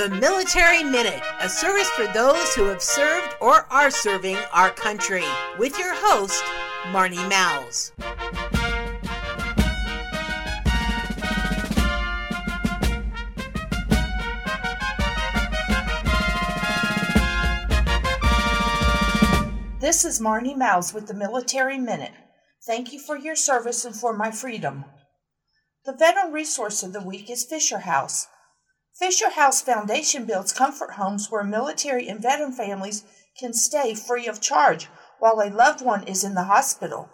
The Military Minute, a service for those who have served or are serving our country, with your host, Marnie Mowles. This is Marnie Mowles with the Military Minute. Thank you for your service and for my freedom. The veteran resource of the week is Fisher House. Fisher House Foundation builds comfort homes where military and veteran families can stay free of charge while a loved one is in the hospital.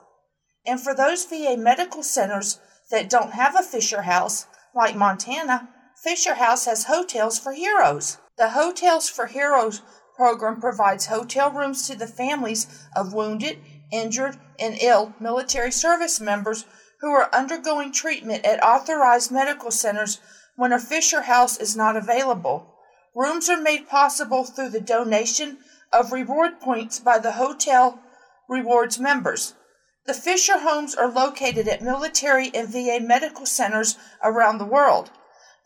And for those VA medical centers that don't have a Fisher House, like Montana, Fisher House has Hotels for Heroes. The Hotels for Heroes program provides hotel rooms to the families of wounded, injured, and ill military service members who are undergoing treatment at authorized medical centers when a Fisher House is not available. Rooms are made possible through the donation of reward points by the Hotel Rewards members. The Fisher homes are located at military and VA medical centers around the world.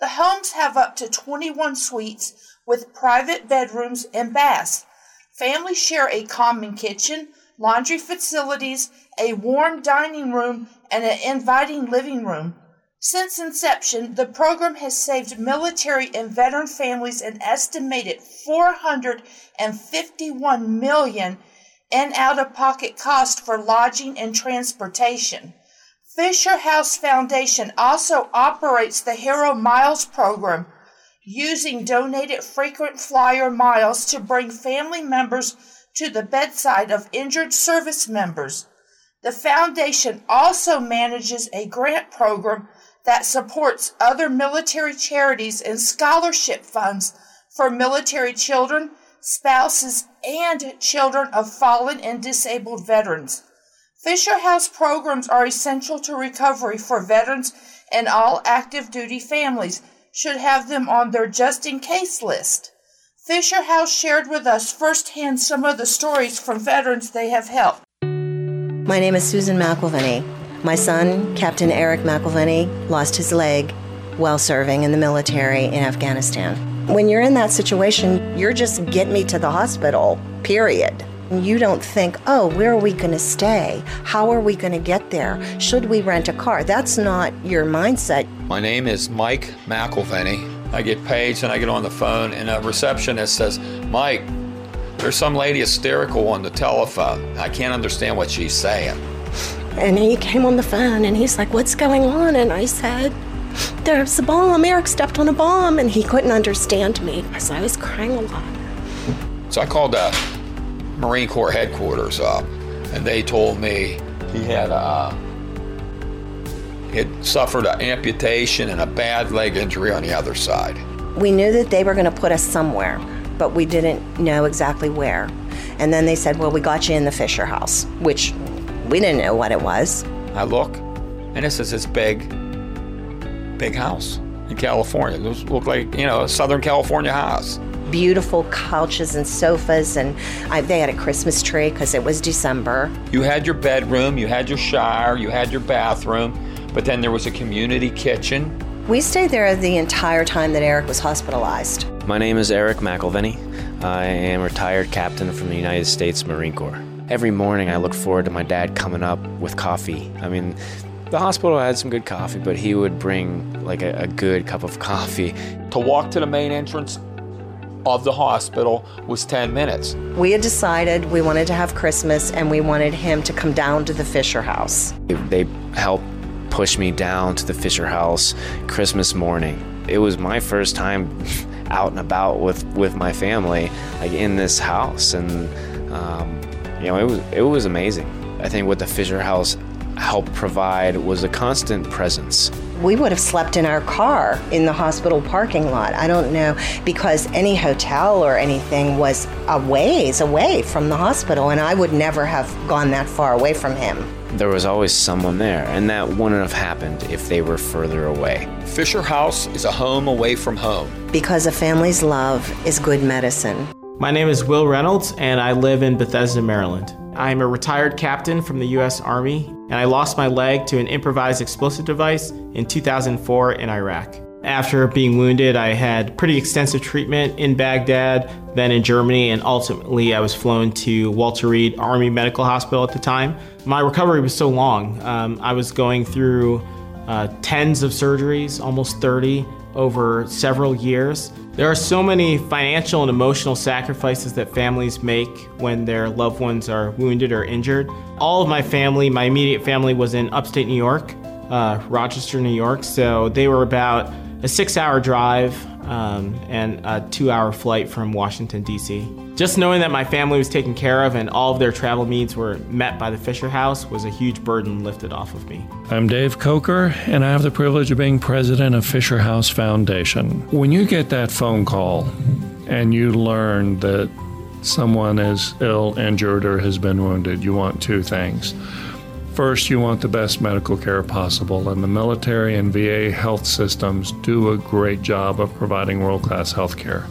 The homes have up to 21 suites with private bedrooms and baths. Families share a common kitchen, laundry facilities, a warm dining room, and an inviting living room. Since inception, the program has saved military and veteran families an estimated 451 million in out-of-pocket cost for lodging and transportation. Fisher House Foundation also operates the Hero Miles program, using donated frequent flyer miles to bring family members to the bedside of injured service members. The foundation also manages a grant program that supports other military charities and scholarship funds for military children, spouses, and children of fallen and disabled veterans. Fisher House programs are essential to recovery for veterans and all active duty families should have them on their just in case list. Fisher House shared with us firsthand some of the stories from veterans they have helped. My name is Susan McElvenny. My son, Captain Eric McElvenny, lost his leg while serving in the military in Afghanistan. When you're in that situation, you're just get me to the hospital, period. You don't think, oh, where are we going to stay? How are we going to get there? Should we rent a car? That's not your mindset. My name is Mike McElvenny. I get paged and I get on the phone, and a receptionist says, Mike, there's some lady hysterical on the telephone. I can't understand what she's saying. And he came on the phone and he's like, What's going on? And I said, There's a bomb. Eric stepped on a bomb. And he couldn't understand me because I was crying a lot. So I called the Marine Corps headquarters up, and they told me he had uh, he had suffered an amputation and a bad leg injury on the other side. We knew that they were going to put us somewhere, but we didn't know exactly where. And then they said, Well, we got you in the Fisher house, which we didn't know what it was. I look, and this is this big, big house in California. It looked like, you know, a Southern California house. Beautiful couches and sofas, and I, they had a Christmas tree because it was December. You had your bedroom, you had your shower, you had your bathroom, but then there was a community kitchen. We stayed there the entire time that Eric was hospitalized. My name is Eric McElvenny. I am retired captain from the United States Marine Corps every morning I look forward to my dad coming up with coffee. I mean, the hospital had some good coffee, but he would bring like a, a good cup of coffee. To walk to the main entrance of the hospital was 10 minutes. We had decided we wanted to have Christmas and we wanted him to come down to the Fisher house. They helped push me down to the Fisher house Christmas morning. It was my first time out and about with, with my family, like in this house. And um, you know, it was it was amazing. I think what the Fisher House helped provide was a constant presence. We would have slept in our car in the hospital parking lot. I don't know because any hotel or anything was a ways away from the hospital, and I would never have gone that far away from him. There was always someone there, and that wouldn't have happened if they were further away. Fisher House is a home away from home. Because a family's love is good medicine. My name is Will Reynolds, and I live in Bethesda, Maryland. I am a retired captain from the U.S. Army, and I lost my leg to an improvised explosive device in 2004 in Iraq. After being wounded, I had pretty extensive treatment in Baghdad, then in Germany, and ultimately I was flown to Walter Reed Army Medical Hospital at the time. My recovery was so long. Um, I was going through uh, tens of surgeries, almost 30, over several years. There are so many financial and emotional sacrifices that families make when their loved ones are wounded or injured. All of my family, my immediate family, was in upstate New York, uh, Rochester, New York, so they were about a six hour drive um, and a two hour flight from Washington, D.C. Just knowing that my family was taken care of and all of their travel needs were met by the Fisher House was a huge burden lifted off of me. I'm Dave Coker, and I have the privilege of being president of Fisher House Foundation. When you get that phone call and you learn that someone is ill, injured, or has been wounded, you want two things. First, you want the best medical care possible, and the military and VA health systems do a great job of providing world class health care.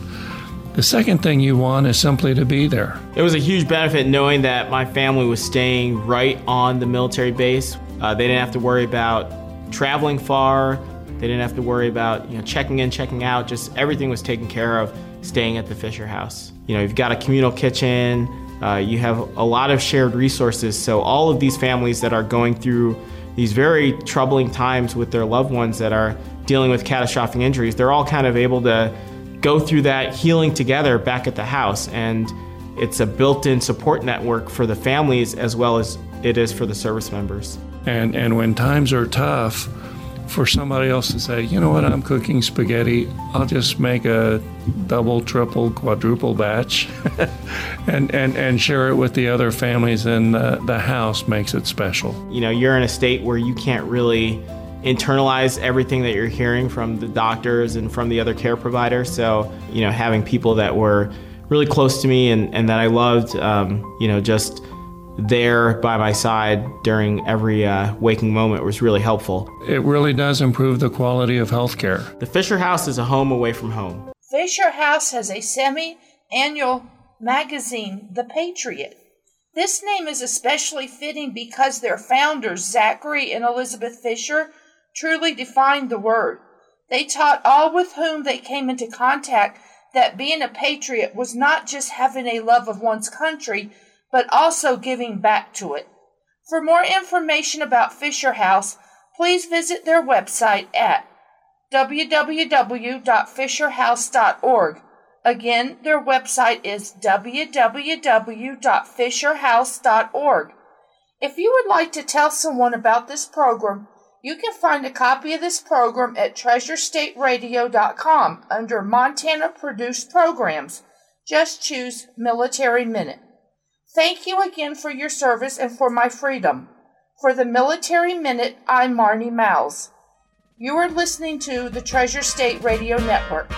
The second thing you want is simply to be there. It was a huge benefit knowing that my family was staying right on the military base. Uh, they didn't have to worry about traveling far. They didn't have to worry about you know checking in, checking out. Just everything was taken care of staying at the Fisher House. You know, you've got a communal kitchen. Uh, you have a lot of shared resources. So all of these families that are going through these very troubling times with their loved ones that are dealing with catastrophic injuries, they're all kind of able to go through that healing together back at the house. And it's a built in support network for the families as well as it is for the service members. And, and when times are tough, for somebody else to say, you know what, I'm cooking spaghetti, I'll just make a double, triple, quadruple batch and, and, and share it with the other families in the, the house makes it special. You know, you're in a state where you can't really internalize everything that you're hearing from the doctors and from the other care providers. So, you know, having people that were really close to me and, and that I loved, um, you know, just there by my side during every uh, waking moment was really helpful. It really does improve the quality of healthcare. The Fisher House is a home away from home. Fisher House has a semi annual magazine, The Patriot. This name is especially fitting because their founders, Zachary and Elizabeth Fisher, truly defined the word. They taught all with whom they came into contact that being a patriot was not just having a love of one's country, but also giving back to it. For more information about Fisher House, please visit their website at www.fisherhouse.org. Again, their website is www.fisherhouse.org. If you would like to tell someone about this program, you can find a copy of this program at treasurestateradio.com under Montana Produced Programs. Just choose Military Minute. Thank you again for your service and for my freedom. For the Military Minute, I'm Marnie Mowles. You are listening to the Treasure State Radio Network.